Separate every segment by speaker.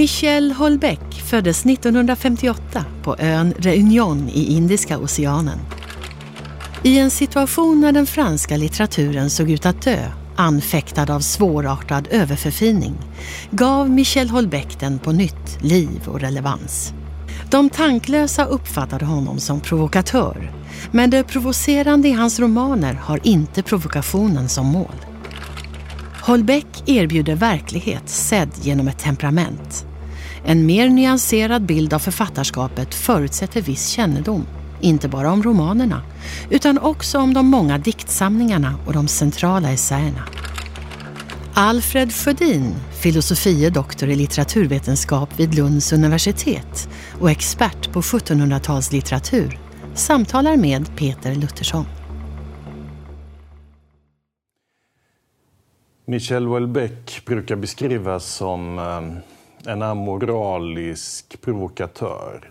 Speaker 1: Michel Houellebecq föddes 1958 på ön Réunion i Indiska oceanen. I en situation när den franska litteraturen såg ut att dö, anfäktad av svårartad överförfining, gav Michel Holbeck den på nytt liv och relevans. De tanklösa uppfattade honom som provokatör, men det provocerande i hans romaner har inte provokationen som mål. Holbeck erbjuder verklighet sedd genom ett temperament. En mer nyanserad bild av författarskapet förutsätter viss kännedom, inte bara om romanerna, utan också om de många diktsamlingarna och de centrala essäerna. Alfred Sjödin, filosofie doktor i litteraturvetenskap vid Lunds universitet och expert på 1700-talslitteratur, samtalar med Peter Luttersson.
Speaker 2: Michel Houellebecq brukar beskrivas som ehm, en amoralisk provokatör.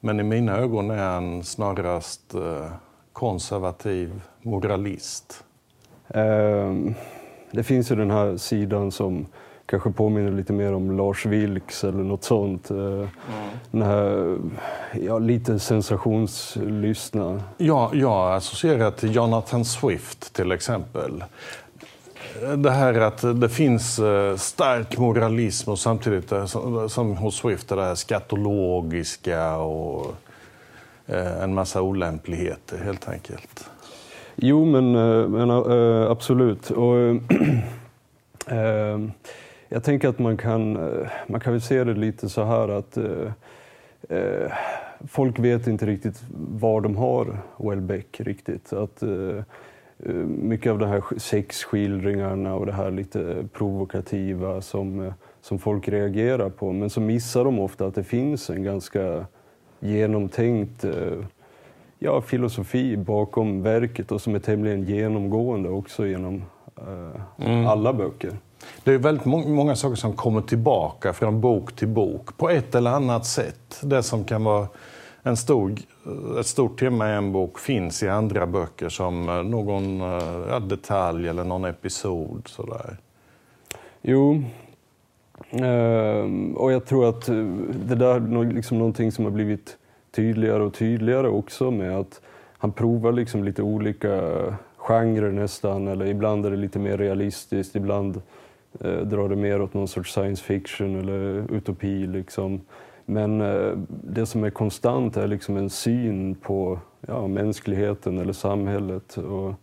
Speaker 2: Men i mina ögon är han snarast eh, konservativ moralist.
Speaker 3: Um, det finns ju den här sidan som kanske påminner lite mer om Lars Vilks eller något sånt. Eh, mm. Den här, ja, lite sensationslyssna.
Speaker 2: Ja, jag associerar till Jonathan Swift till exempel det här att det finns eh, stark moralism och samtidigt eh, som hos Swift det här skatologiska och eh, en massa olämpligheter helt enkelt.
Speaker 3: Jo, men, men absolut. Och, jag tänker att man kan, man kan väl se det lite så här att folk vet inte riktigt var de har Welbeck riktigt. Att, mycket av de här sexskildringarna och det här lite provokativa som, eh, som folk reagerar på. Men så missar de ofta att det finns en ganska genomtänkt eh, ja, filosofi bakom verket och som är tämligen genomgående också genom mm. alla böcker.
Speaker 2: Det är väldigt många saker som kommer tillbaka från bok till bok på ett eller annat sätt. Det som kan vara en stor, ett stort tema i en bok finns i andra böcker som eh, någon eh, ja, detalj eller någon episod. Sådär.
Speaker 3: Jo, ehm, och jag tror att eh, det där är liksom någonting som har blivit tydligare och tydligare också med att han provar liksom lite olika genrer nästan, eller ibland är det lite mer realistiskt, ibland eh, drar det mer åt någon sorts science fiction eller utopi. Liksom. Men eh, det som är konstant är liksom en syn på ja, mänskligheten eller samhället. Och,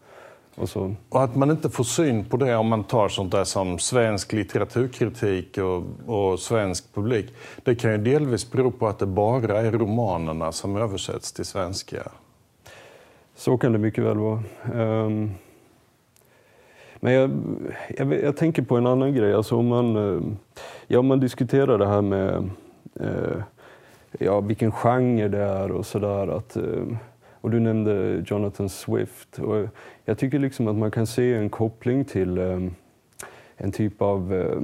Speaker 3: och, så.
Speaker 2: och att man inte får syn på det om man tar sånt där som svensk litteraturkritik och, och svensk publik. Det kan ju delvis bero på att det bara är romanerna som översätts till svenska.
Speaker 3: Så kan det mycket väl vara. Um, men jag, jag, jag, tänker på en annan grej. Alltså om, man, eh, ja, om man diskuterar det här med eh, ja, vilken genre det är och sådär. Eh, och du nämnde Jonathan Swift. Och jag tycker liksom att man kan se en koppling till eh, en typ av eh,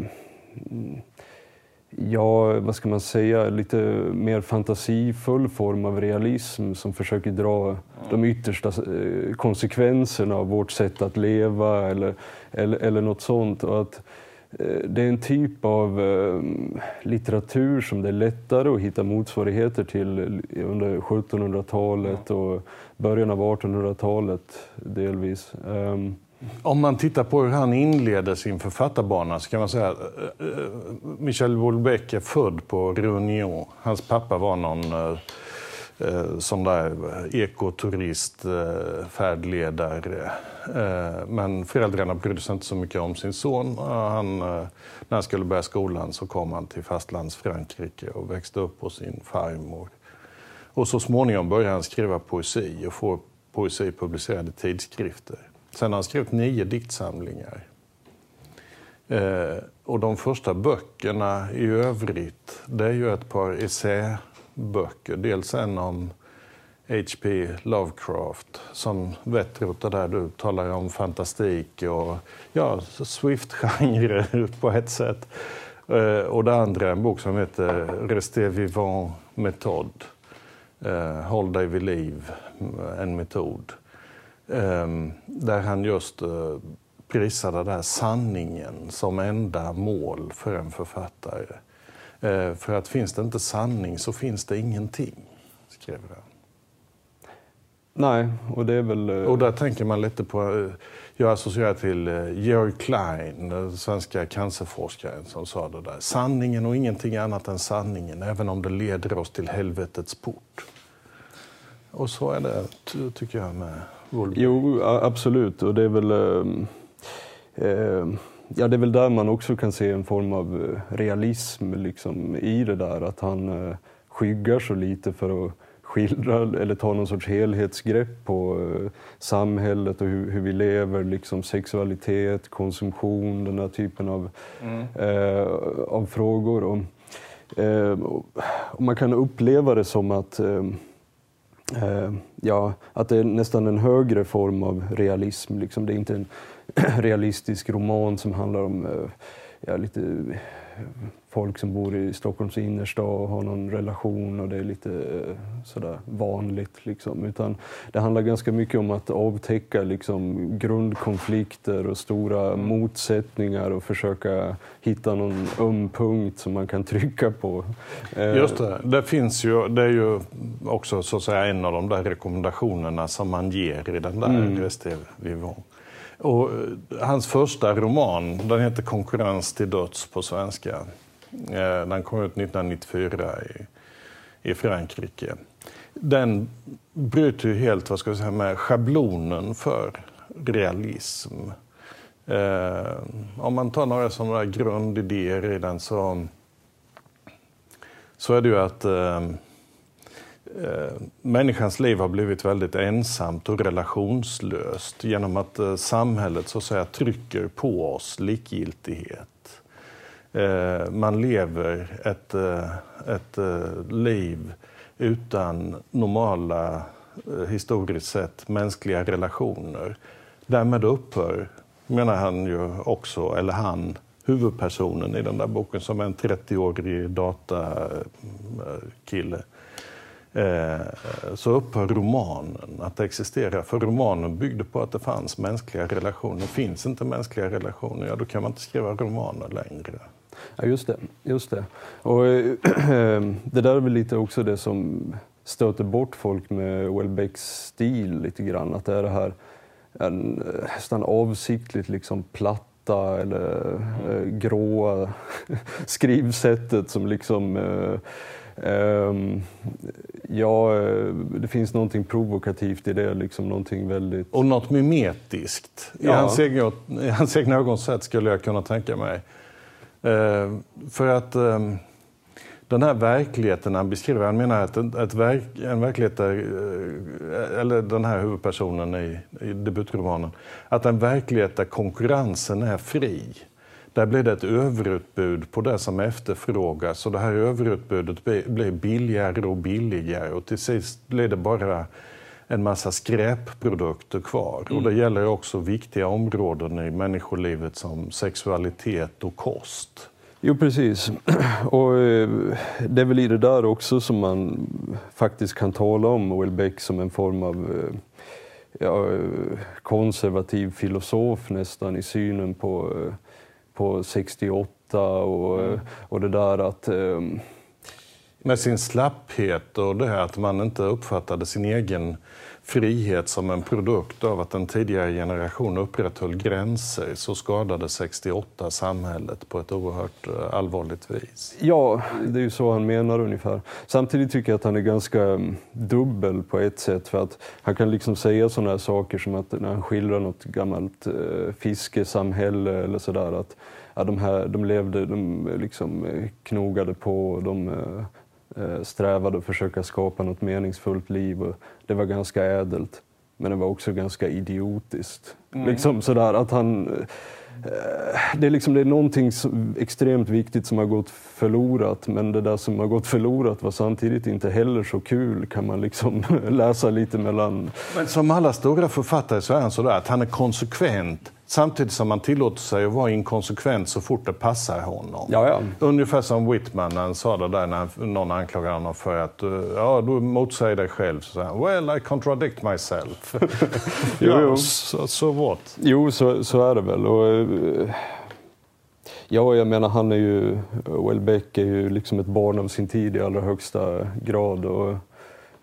Speaker 3: ja, vad ska man säga, lite mer fantasifull form av realism som försöker dra de yttersta eh, konsekvenserna av vårt sätt att leva eller, eller, eller något sånt. Och att, Eh, det är en typ av eh, litteratur som det är lättare att hitta motsvarigheter till under 1700-talet och början av 1800-talet delvis. Um,
Speaker 2: om man tittar på hur han inleder sin författarbana så kan man säga att eh, Michel Houellebecq är född på Réunion. Hans pappa var någon eh, sån där eh, ekoturist, eh, färdledare. Eh, men föräldrarna brydde sig inte så mycket om sin son. Eh, han, eh, när han skulle börja skolan så kom han till fastlands-Frankrike och växte upp hos sin farmor. Och så småningom började han skriva poesi och få poesi publicerad i tidskrifter. Sen har han skrivit nio diktsamlingar. Eh, och de första böckerna i övrigt, det är ju ett par essä böcker. Dels en om H.P. Lovecraft som vetter där du talar om fantastik och ja, Swift-genre på ett sätt. Eh, och det andra är en bok som heter Restez vivant metod. Eh, Håll dig vid liv, en metod. Ehm, där han just prisade prisar den där sanningen som enda mål för en författare. Eh, för att finns det inte sanning så finns det ingenting, skrev han.
Speaker 3: Nej, och det är väl... eh,
Speaker 2: Och där tänker man lite på, eh, jag associerar till eh, Georg Klein, den svenska cancerforskaren som sa det där. Sanningen och ingenting annat än sanningen, även om det leder oss till helvetets port. Och så är det, ty- tycker jag, med Wolf.
Speaker 3: Jo, absolut. Och det är väl... ehm, ehm, ja, det är väl där man också kan se en form av eh, realism liksom, i det där. Att han eh, skyggar så lite för att skildra eller ta någon sorts helhetsgrepp på eh, samhället och hur, hur vi lever, liksom sexualitet, konsumtion, den här typen av, eh, av frågor. Och, eh, och, man kan uppleva det som att Eh, ja, att det är nästan en högre form av realism. Liksom. Det är inte en realistisk roman som handlar om eh, ja, lite eh, folk som bor i Stockholms innerstad och har någon relation och det är lite eh, sådär vanligt. Liksom. Utan det handlar ganska mycket om att avtäcka liksom, grundkonflikter och stora motsättningar och försöka hitta någon öm punkt som man kan trycka på.
Speaker 2: Just det, det finns ju, det är ju också så att säga en av de där rekommendationerna som man ger i den där mm. Reste Vivant. Och eh, hans första roman, den heter Konkurrens till döds på svenska. Eh, den kom ut 1994 i, i Frankrike. Den bryter ju helt vad ska jag säga, med schablonen för realism. Eh, om man tar några sådana grundidéer i den så så är det ju att eh, Eh, människans liv har blivit väldigt ensamt och relationslöst genom att eh, samhället så att säga trycker på oss likgiltighet. Eh, man lever ett, ett liv utan normala, historiskt sett, mänskliga relationer. Därmed upphör, menar han ju också, eller han, huvudpersonen i den där boken som är en 30-årig datakille. Eh, så upphör romanen att existera. För romanen byggde på att det fanns mänskliga relationer. Finns inte mänskliga relationer, ja då kan man inte skriva romaner längre.
Speaker 3: Ja, just det. Just det. Och, eh, det där är väl lite också det som stöter bort folk med Welbecks stil lite grann. Att det är det här en, eh, nästan avsiktligt liksom platta eller eh, gråa skrivsättet som liksom eh, Ja, eh, det finns någonting provokativt i det, liksom någonting väldigt...
Speaker 2: Och något mimetiskt. I,
Speaker 3: Ja.
Speaker 2: hans egna, I hans egna ögonsätt skulle jag kunna tänka mig. Eh, för att eh, den här verkligheten han beskriver, han menar att ett, ett verk, en verklighet där, eh, eller den här huvudpersonen i, i debutromanen, att en verklighet där konkurrensen är fri. Där blir det ett överutbud på det som efterfrågas och det här överutbudet blir- billigare och billigare och till sist blir det bara en massa skräpprodukter kvar. Och det gäller också viktiga områden i människolivet som sexualitet och kost.
Speaker 3: Jo, precis. Och eh, det är väl i det där också som man faktiskt kan tala om Welbeck som en form av eh, ja, eh, konservativ filosof nästan i synen på, på 68 och, eh, och det där att eh,
Speaker 2: Med sin slapphet och det här att man inte uppfattade sin egen frihet som en produkt av att en tidigare generation upprätthöll gränser så skadade 68 samhället på ett oerhört eh, allvarligt vis.
Speaker 3: Ja, det är ju så han menar ungefär. Samtidigt tycker jag att han är ganska mm, dubbel på ett sätt. För att han kan liksom säga sådana här saker som att när han skildrar något gammalt eh, fiskesamhälle eller sådär att ja, de, här, de levde, de liksom eh, knogade på, de strävade att försöka skapa något meningsfullt liv. Och det var ganska ädelt. Men det var också ganska idiotiskt. Liksom sådär att han... eh, Det är, liksom, det är någonting extremt viktigt som har gått förlorat men det där som har gått förlorat var samtidigt inte heller så kul kan man liksom läsa lite mellan...
Speaker 2: Men som alla stora författare så är han sådär att han är konsekvent samtidigt som han tillåter sig att vara inkonsekvent så fort det passar honom.
Speaker 3: Ja, ja.
Speaker 2: Ungefär som Whitman när han sa det där när någon anklagade honom för att uh, ja, du motsäger dig själv. Så han, well, I contradict myself.
Speaker 3: Jo,
Speaker 2: ja,
Speaker 3: jo.
Speaker 2: Så, så what?
Speaker 3: Jo, så, så är det väl. Och, eh, Ja, jag menar han är ju, Welbeck är ju liksom ett barn av sin tid i allra högsta grad. Och,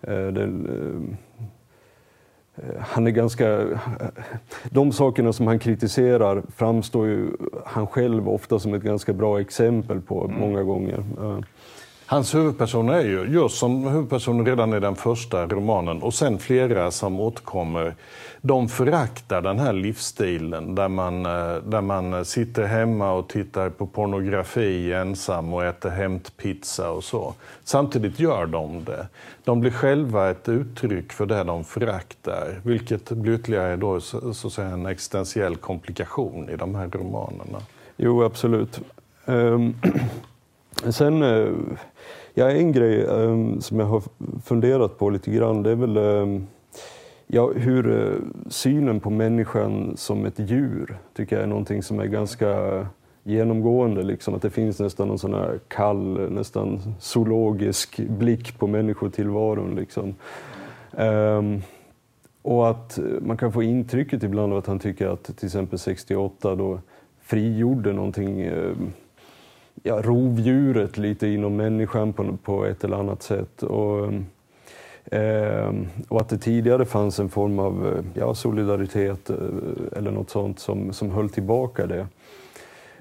Speaker 3: eh, det, eh, han är ganska... De sakerna som han kritiserar framstår ju han själv ofta som ett ganska bra exempel på mm. många gånger.
Speaker 2: Hans huvudpersoner är ju just som huvudpersoner redan i den första romanen och sen flera som återkommer. De föraktar den här livsstilen där man, eh, där man sitter hemma och tittar på pornografi ensam och äter hämtpizza och så. Samtidigt gör de det. De blir själva ett uttryck för det de föraktar, vilket blir ytterligare då, så, så att säga, en existentiell komplikation i de här romanerna.
Speaker 3: Jo, absolut. Um, sen uh Ja, en grej um, som jag har funderat på lite grann, det är väl um, ja, hur uh, synen på människan som ett djur tycker jag är någonting som är ganska genomgående. Liksom, att det finns nästan någon sån här kall, nästan zoologisk blick på människotillvaron. Liksom. Um, och att man kan få intrycket ibland av att han tycker att till exempel 68 då frigjorde någonting ja, rovdjuret lite inom människan på, på ett eller annat sätt. Och, eh, och att det tidigare fanns en form av eh, ja, solidaritet eh, eller något sånt som, som höll tillbaka det.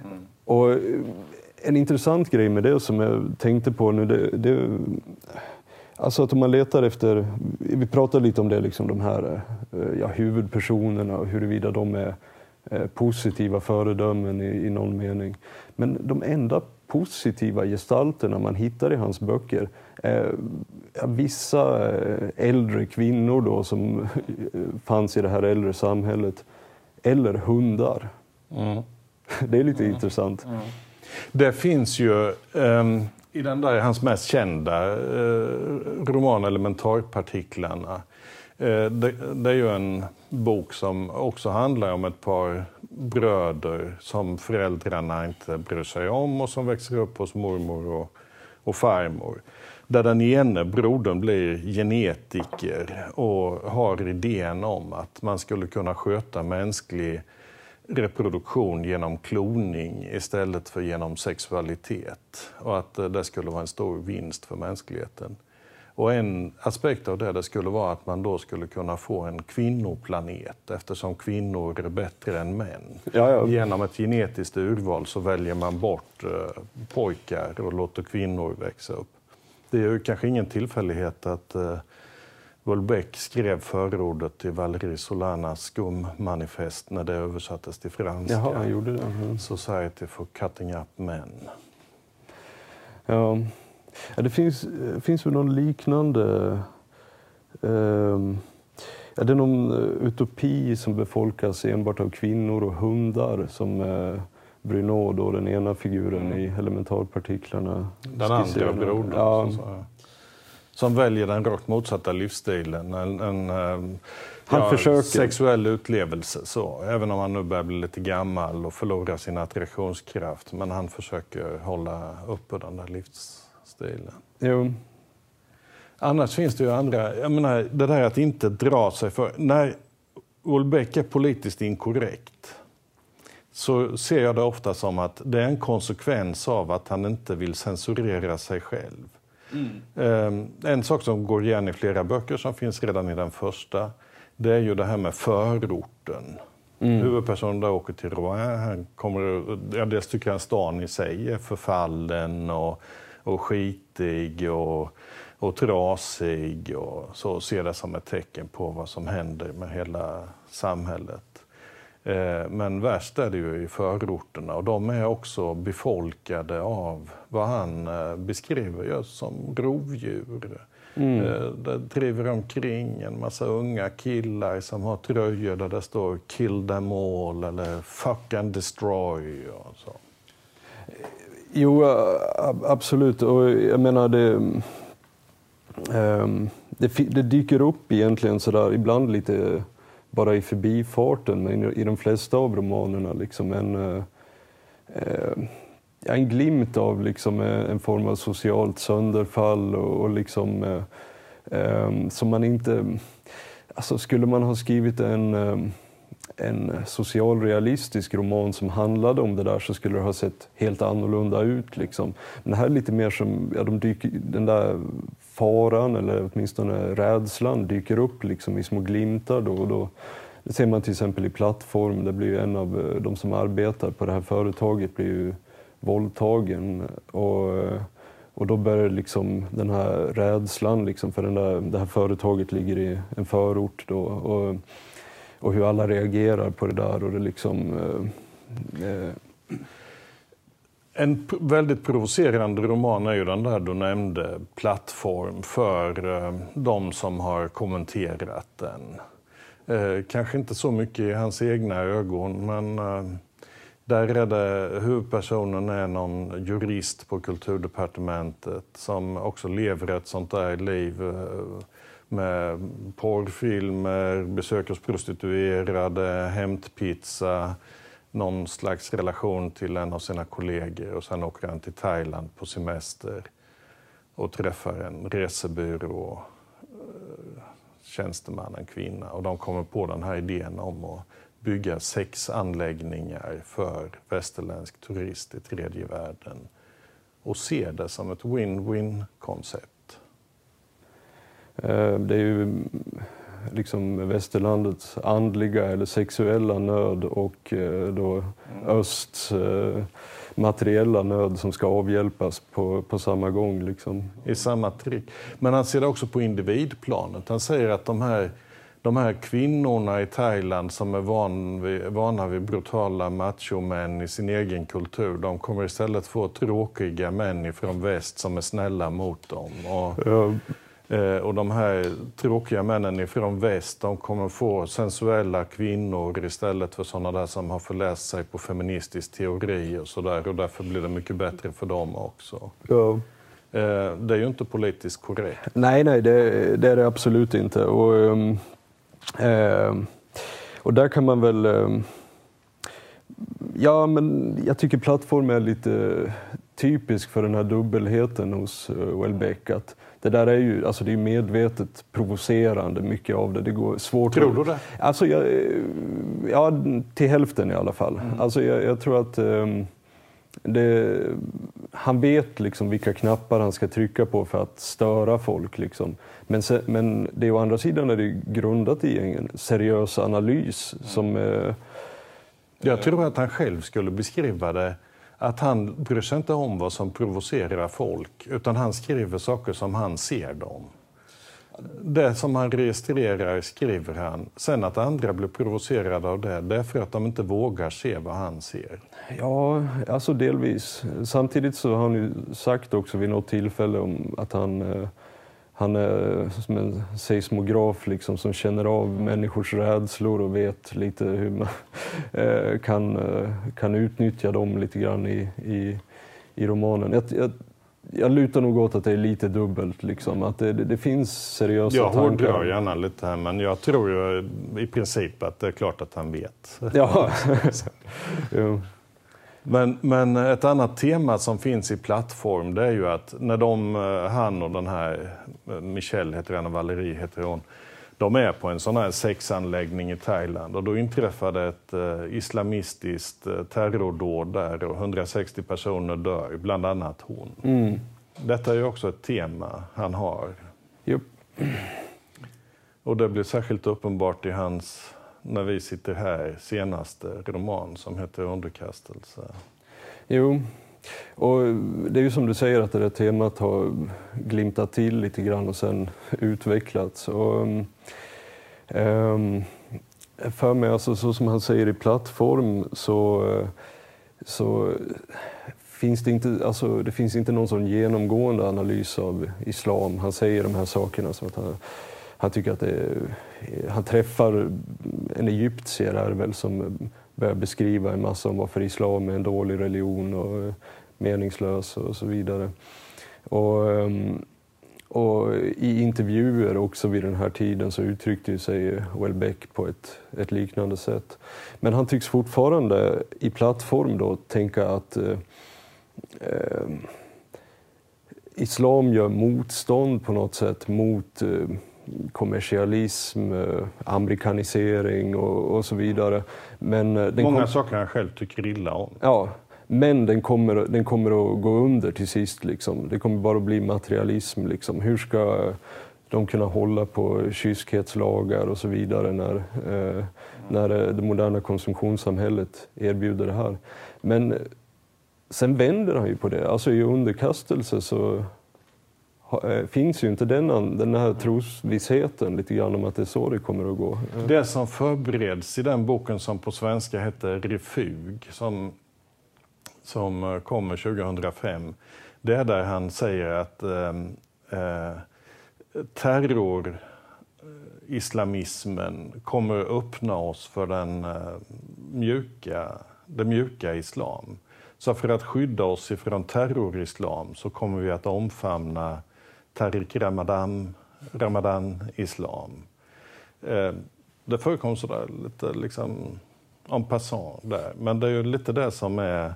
Speaker 3: Mm. Och eh, en intressant grej med det som jag tänkte på nu, det, det Alltså att om man letar efter, vi pratade lite om det, liksom de här ja, huvudpersonerna och huruvida de är positiva föredömen i, i någon mening. Men de enda positiva gestalterna man hittar i hans böcker är vissa eh, äldre kvinnor då som fanns i det här äldre samhället, eller hundar. Mm. Det är lite mm. intressant. Mm.
Speaker 2: Det finns ju um, i den där hans mest kända uh, roman Elementarpartiklarna Eh, Eh, det, är ju en bok som också handlar om ett par bröder som föräldrarna inte bryr sig om och som växer upp hos mormor och, och farmor. Där den ene brodern blir genetiker och har idén om att man skulle kunna sköta mänsklig reproduktion genom kloning istället för genom sexualitet. Och att eh, det skulle vara en stor vinst för mänskligheten. Och en aspekt av det, det skulle vara att man då skulle kunna få en kvinnoplanet eftersom kvinnor är bättre än män. Ja, ja. Genom ett genetiskt urval så väljer man bort eh, pojkar och låter kvinnor växa upp. Det är ju kanske ingen tillfällighet att eh, skrev förordet till Valéry Solanas skummanifest när det översattes till franska.
Speaker 3: Jaha, han gjorde det.
Speaker 2: Mm. Society for cutting up men.
Speaker 3: Ja. Ja, det finns, finns väl någon liknande... Eh, ja, det är någon eh, utopi som befolkas enbart av kvinnor och hundar som eh, Bruno, då, den ena figuren mm. i elementarpartiklarna,
Speaker 2: Den andra brodern. Ja. Som väljer den rakt motsatta livsstilen. En, en, ehm, han ja, försöker. sexuell utlevelse. Så. Även om han nu börjar bli lite gammal och förlorar sin attraktionskraft. Men han försöker hålla uppe den där livs stilen.
Speaker 3: Jo.
Speaker 2: Annars finns det ju andra, jag menar det där att inte dra sig för, när Ulbeck är politiskt inkorrekt så ser jag det ofta som att det är en konsekvens av att han inte vill censurera sig själv. Mm. Ehm, en sak som går igen i flera böcker som finns redan i den första, det är ju det här med förorten. Mm. Huvudpersonen där åker till Rouen, han kommer, ja, dels tycker han stan i sig är förfallen och och skitig och, och trasig och så ser det som ett tecken på vad som händer med hela samhället. Eh, men värst är det ju i förorterna och de är också befolkade av vad han eh, beskriver just som rovdjur. Mm. Eh, där driver omkring en massa unga killar som har tröjor där det står “kill them all” eller “fuck and destroy” och så.
Speaker 3: Jo, eh, absolut. Och jag menar, det, um, det, det, dyker upp egentligen sådär ibland lite bara i förbifarten, men i, de flesta av romanerna liksom en, uh, en glimt av liksom en form av socialt sönderfall och, och liksom uh, um, som man inte... Alltså skulle man ha skrivit en, ehm, en socialrealistisk roman som handlade om det där så skulle det ha sett helt annorlunda ut. Liksom. Men det här är lite mer som, ja, de dyker, den där faran eller åtminstone rädslan dyker upp liksom i små glimtar då och då. Det ser man till exempel i Plattform, det blir ju en av eh, de som arbetar på det här företaget blir ju våldtagen. Och, eh, och då börjar liksom den här rädslan, liksom, för den där, det här företaget ligger i en förort. Då, och, och hur alla reagerar på det där. Och det liksom, eh, eh.
Speaker 2: En väldigt provocerande roman är ju den där du nämnde, Plattform, för eh, de som har kommenterat den. Eh, kanske inte så mycket i hans egna ögon, men eh, där är det, huvudpersonen är någon jurist på kulturdepartementet som också lever ett sånt där liv eh, med porrfilmer, besök hos prostituerade, hämtpizza, någon slags relation till en av sina kollegor och sen åker han till Thailand på semester och träffar en resebyrå eh, tjänsteman, en kvinna och de kommer på den här idén om att bygga sex anläggningar för västerländsk turist i tredje världen och ser det som ett win-win koncept.
Speaker 3: Eh, det är ju liksom västerlandets andliga eller sexuella nöd och eh, då mm. östs eh, materiella nöd som ska avhjälpas på, på samma gång. Liksom.
Speaker 2: I samma trick. Men han ser det också på individplanet. Han säger att de här de här kvinnorna i Thailand som är van vid, vana vid brutala machomän i sin egen kultur, de kommer istället få tråkiga män från väst som är snälla mot dem. Och, ja. Eh, och de här tråkiga männen från väst, de kommer få sensuella kvinnor istället för sådana där som har förläst sig på feministisk teori och sådär. Och därför blir det mycket bättre för dem också. Ja. Eh, det är ju inte politiskt korrekt.
Speaker 3: Nej, nej, det, det är det absolut inte. Och, um, Eh, och där kan man väl... Eh, ja, men jag tycker plattform är lite typisk för den här dubbelheten hos uh, Welbeck. Att det där är ju alltså det är medvetet provocerande, mycket av det. Det går svårt
Speaker 2: Tror du det?
Speaker 3: Alltså, jag, ja, till hälften i alla fall. Mm. Alltså, jag, jag tror att um, det, han vet liksom vilka knappar han ska trycka på för att störa folk. Liksom. Men, se, men det är å andra sidan är det grundat i en seriös analys som... Eh,
Speaker 2: jag tror att han själv skulle beskriva det att han bryr sig inte om vad som provocerar folk utan han skriver saker som han ser dem. Det som han registrerar skriver han. Sen att andra blir provocerade av det, det är för att de inte vågar se vad han ser.
Speaker 3: Ja, alltså delvis. Samtidigt så har han ju sagt också vid något tillfälle om att han eh, han är som en seismograf liksom, som känner av människors rädslor och vet lite hur man eh, kan, eh, kan utnyttja dem lite grann i, i, i romanen. Jag, jag, jag lutar nog åt att det är lite dubbelt, liksom. att det, det, det finns seriösa
Speaker 2: jag
Speaker 3: tankar.
Speaker 2: Jag hårdrar gärna lite här, men jag tror ju i princip att det är klart att han vet.
Speaker 3: Ja.
Speaker 2: Men, men ett annat tema som finns i plattform det är ju att när de, eh, han och den här, eh, Michelle heter han och Valerie heter hon, de är på en sån här sexanläggning i Thailand och då inträffar det ett eh, islamistiskt terrordåd där och 160 personer dör, bland annat hon. Mm. Detta är ju också ett tema han har.
Speaker 3: Yep.
Speaker 2: Och det blir särskilt uppenbart i hans när vi sitter här senaste roman som heter Underkastelse.
Speaker 3: Jo, och det är ju som du säger att det där temat har glimtat till lite grann och sen utvecklats. Och, um, um, för mig, alltså, så som han säger i plattform, så, så finns det inte, alltså, det finns inte någon sån genomgående analys av islam. Han säger de här sakerna som att han han tycker att det, han träffar en egyptier här väl som börjar beskriva en massa om varför islam är en dålig religion och eh, meningslös och så vidare. Och, ehm, och i intervjuer också vid den här tiden så uttryckte sig Welbeck på ett, ett liknande sätt. Men han tycks fortfarande i plattform då tänka att eh, ehm, islam gör motstånd på något sätt mot eh, kommersialism, eh, amerikanisering och, och så vidare.
Speaker 2: Men den Många kom... saker han själv tycker illa om.
Speaker 3: Ja, men den kommer, den kommer att gå under till sist. Liksom. Det kommer bara att bli materialism. Liksom. Hur ska de kunna hålla på kyskhetslagar och så vidare när, eh, när det moderna konsumtionssamhället erbjuder det här. Men sen vänder han ju på det. Alltså i underkastelse så Eh, Eh, finns ju inte den, den här trosvissheten lite grann om att det är så det kommer att gå. Eh.
Speaker 2: Det som förbereds i den boken som på svenska heter Refug, som, som eh, kommer 2005, det är där han säger att eh, eh, terrorislamismen kommer att öppna oss för den mjuka, det mjuka islam. Så för att skydda oss ifrån terrorislam så kommer vi att omfamna Tariq Ramadan, Ramadan Islam. Eh, det förekom sådär lite liksom en passant där. Men det är ju lite det som är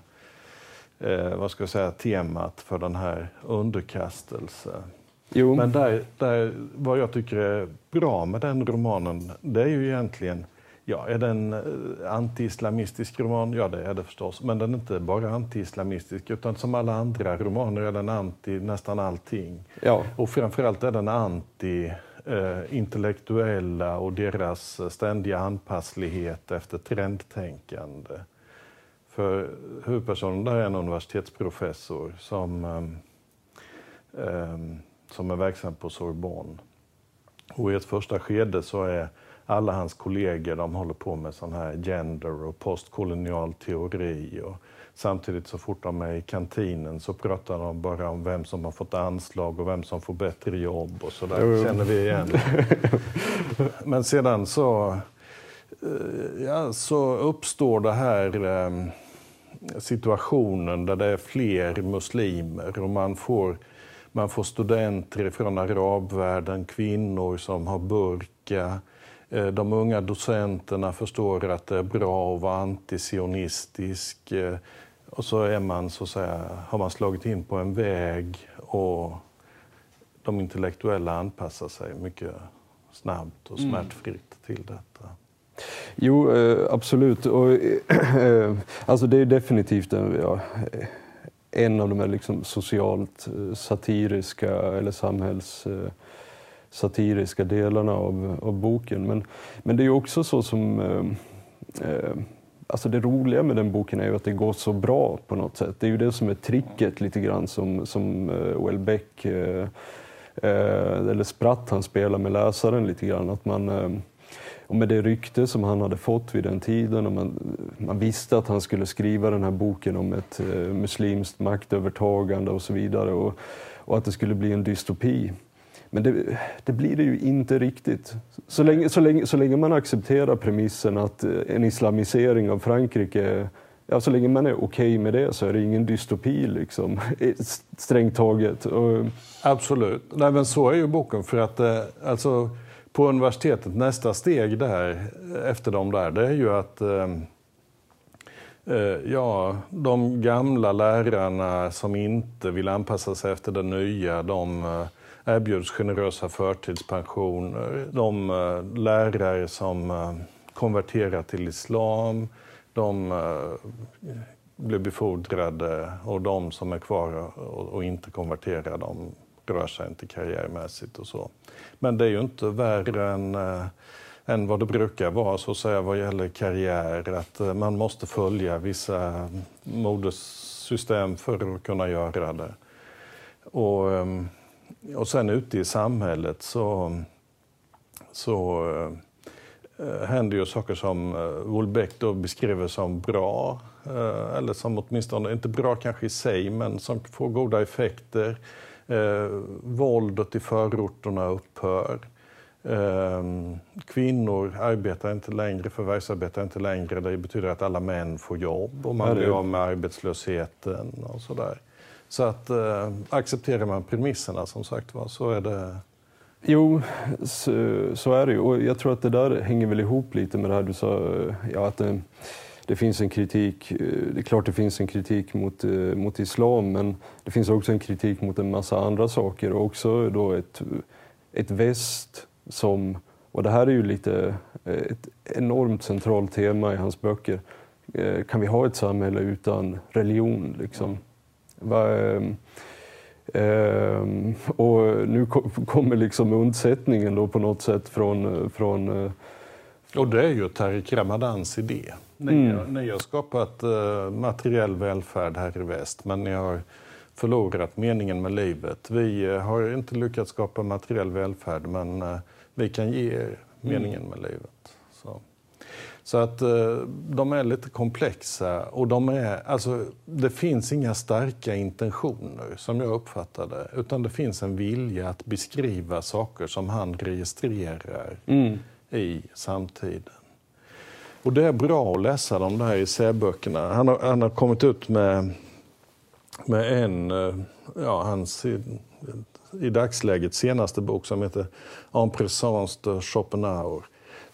Speaker 2: eh, vad ska jag säga, temat för den här underkastelsen. Jo. Men där, där, vad jag tycker är bra med den romanen, det är ju egentligen Ja, är den eh, anti-islamistisk roman? Ja, det är det förstås. Men den är inte bara anti-islamistisk, utan som alla andra romaner är den anti nästan allting. Ja. Och framförallt är den anti eh, intellektuella och deras ständiga anpasslighet efter trendtänkande. För huvudpersonen där är en universitetsprofessor som, eh, eh, som är verksam på Sorbonne. Och i ett första skede så är alla hans kollegor de håller på med sån här gender och postkolonial teori. Och samtidigt så fort de är i kantinen så pratar de bara om vem som har fått anslag och vem som får bättre jobb och så där känner vi igen. Men sedan så, eh, ja, så uppstår det här eh, situationen där det är fler muslimer och man får man får studenter från arabvärlden, kvinnor som har burka, de unga docenterna förstår att det är bra att vara antisionistisk. Eh, och så är man, så säga, har man slagit in på en väg och de intellektuella anpassar sig mycket snabbt och mm. smärtfritt till detta.
Speaker 3: Jo, eh, absolut. Och, alltså det är definitivt en, ja, en av de här liksom socialt satiriska eller samhälls satiriska delarna av, av boken. Men, men det är också så som... Eh, eh, alltså det roliga med den boken är ju att det går så bra på något sätt. Det är ju det som är tricket lite grann som, som eh, Welbeck eh, eh, eller Spratt han spelar med läsaren lite grann. Att man, eh, och med det rykte som han hade fått vid den tiden och man, man visste att han skulle skriva den här boken om ett eh, muslimskt maktövertagande och så vidare och, och att det skulle bli en dystopi. Men det, det, blir det ju inte riktigt. Så länge, så, länge, så länge man accepterar premissen att eh, en islamisering av Frankrike Ja, så länge man är okej okay med det så är det ingen dystopi, liksom, strängt taget.
Speaker 2: Absolut. Nej, men så är ju boken. För att eh, alltså, på universitetet, nästa steg där, eh, efter de där, det är ju att eh, eh, Ja, de gamla lärarna som inte vill anpassa sig efter det nya, de erbjuds generösa förtidspensioner. De eh, lärare som eh, konverterar till islam, de eh, blir befordrade och de som är kvar och inte konverterar, de rör sig inte karriärmässigt och så. Men det är ju inte värre än, än vad det brukar vara så att säga vad gäller karriär, att man måste följa vissa modessystem för att kunna göra det. Och, ehm, och sen ute i samhället så, så äh, händer ju saker som Wolbeck då beskriver som bra, äh, eller som åtminstone, inte bra kanske i sig, men som får goda effekter. Äh, våldet i förorterna upphör. Kvinnor arbetar inte längre, förvärvsarbetar inte längre. Det betyder att alla män får jobb och man blir av med arbetslösheten och sådär. Så att eh, accepterar man premisserna som sagt var så är det
Speaker 3: Jo, så, så, är det ju. Och jag tror att det där hänger väl ihop lite med det här du sa, eh, ja, att det, det finns en kritik. Eh, det är klart det finns en kritik mot, mot islam, men det finns också en kritik mot en massa andra saker och också då ett, ett väst som, och det här är ju lite ett enormt centralt tema i hans böcker. Kan vi ha ett samhälle utan religion? Liksom? Va, Um, och nu kommer liksom undsättningen då på något sätt från... från
Speaker 2: och det är ju Tariq Ramadans idé. Ni, mm. ni har skapat uh, materiell välfärd här i väst, men ni har förlorat meningen med livet. Vi har inte lyckats skapa materiell välfärd, men vi kan ge er meningen mm. med livet. Så. Att de är lite komplexa och de är, alltså, det finns inga starka intentioner som jag uppfattar det. Utan det finns en vilja att beskriva saker som han registrerar mm. i samtiden. Och det är bra att läsa de där essäböckerna. Han har, han har kommit ut med, med en, ja, hans i, i dagsläget senaste bok som heter En présence de Schopenhauer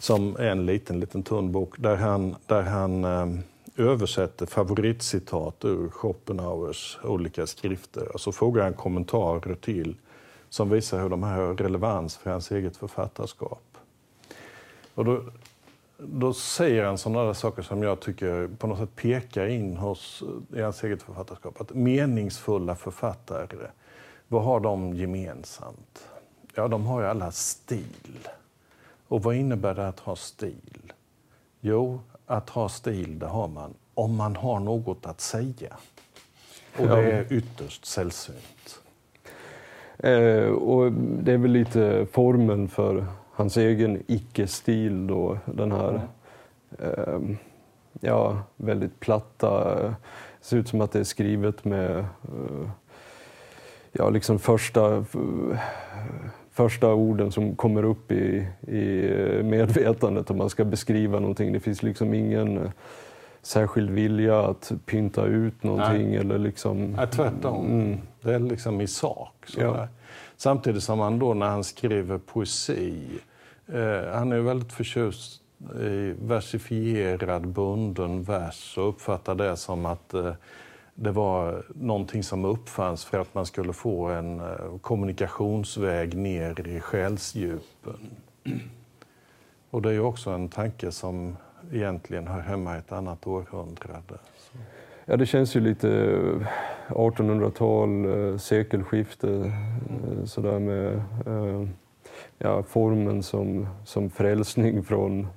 Speaker 2: som är en liten, liten tunn bok där han, där han eh, översätter favoritcitat ur Schopenhauers olika skrifter. Och så frågar han kommentarer till som visar hur de här har relevans för hans eget författarskap. Och då, då säger han sådana där saker som jag tycker på något sätt pekar in hos, eh, i hans eget författarskap. Att meningsfulla författare, vad har de gemensamt? Ja, de har ju alla stil. Och vad innebär det att ha stil? Jo, att ha stil, det har man om man har något att säga. Och det är ytterst sällsynt.
Speaker 3: Eh, och det är väl lite formen för hans egen icke-stil då, den här eh, ja, väldigt platta, det ser ut som att det är skrivet med eh, ja, liksom första första orden som kommer upp i, i medvetandet om man ska beskriva någonting. Det finns liksom ingen eh, särskild vilja att pynta ut någonting. Nej. Eller liksom,
Speaker 2: Nej, tvärtom. Mm. Det är liksom i sak. Ja. Samtidigt som han då när han skriver poesi, eh, han är väldigt förtjust i versifierad bunden vers och uppfattar det som att eh, det var någonting som uppfanns för att man skulle få en eh, kommunikationsväg ner i själsdjupen. Och det är ju också en tanke som egentligen hör hemma i ett annat århundrade.
Speaker 3: Ja, det känns ju lite eh, 1800-tal, eh, sekelskifte, sådär med ja, formen som, som frälsning från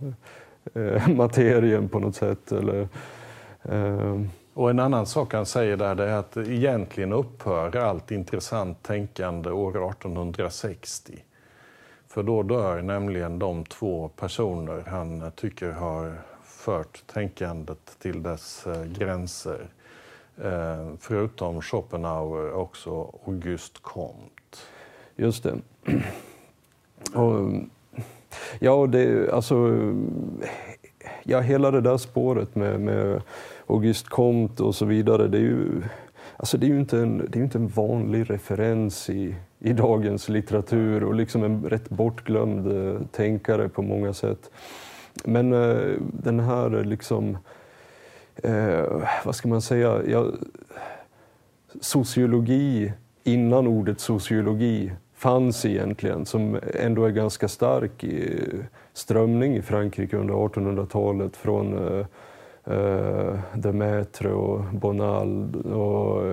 Speaker 3: materien på något sätt. Eller,
Speaker 2: och en annan sak han säger där är att egentligen upphör allt intressant tänkande år 1860. För då dör nämligen de två personer han tycker har fört tänkandet till dess eh, gränser. Eh, förutom Schopenhauer också August Comte.
Speaker 3: Just det. Och, ja, det, alltså, ja, hela det där spåret med, med Auguste Comte och så vidare. Det är ju, alltså det är ju inte, en, det är inte en vanlig referens i, i dagens litteratur och liksom en rätt bortglömd eh, tänkare på många sätt. Men eh, den här eh, liksom, eh, vad ska man säga, ja, sociologi innan ordet sociologi fanns egentligen, som ändå är ganska stark i strömning i Frankrike under 1800-talet från eh, Demetre och Bonald och,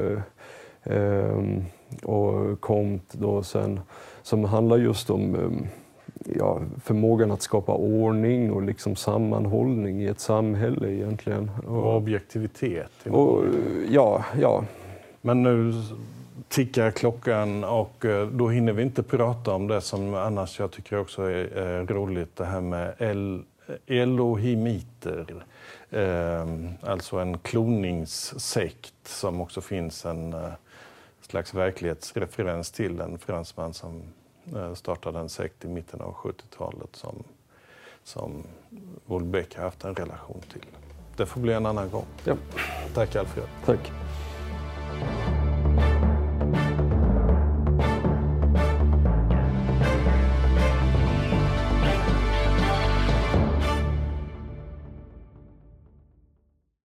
Speaker 3: uh, och Comte då sen, som handlar just om um, ja, förmågan att skapa ordning och liksom sammanhållning i ett samhälle egentligen.
Speaker 2: Och, objektivitet.
Speaker 3: Och, ja, ja.
Speaker 2: Men nu tickar klockan och då hinner vi inte prata om det som annars jag tycker också är, är roligt, det här med el, elohimiter. Ehm, alltså en kloningssekt som också finns en eh, slags verklighetsreferens till en fransman som eh, startade en sekt i mitten av 70-talet som, som Wolbeck har haft en relation till. Det får bli en annan gång.
Speaker 3: Ja.
Speaker 2: Tack Alfred.
Speaker 3: Tack.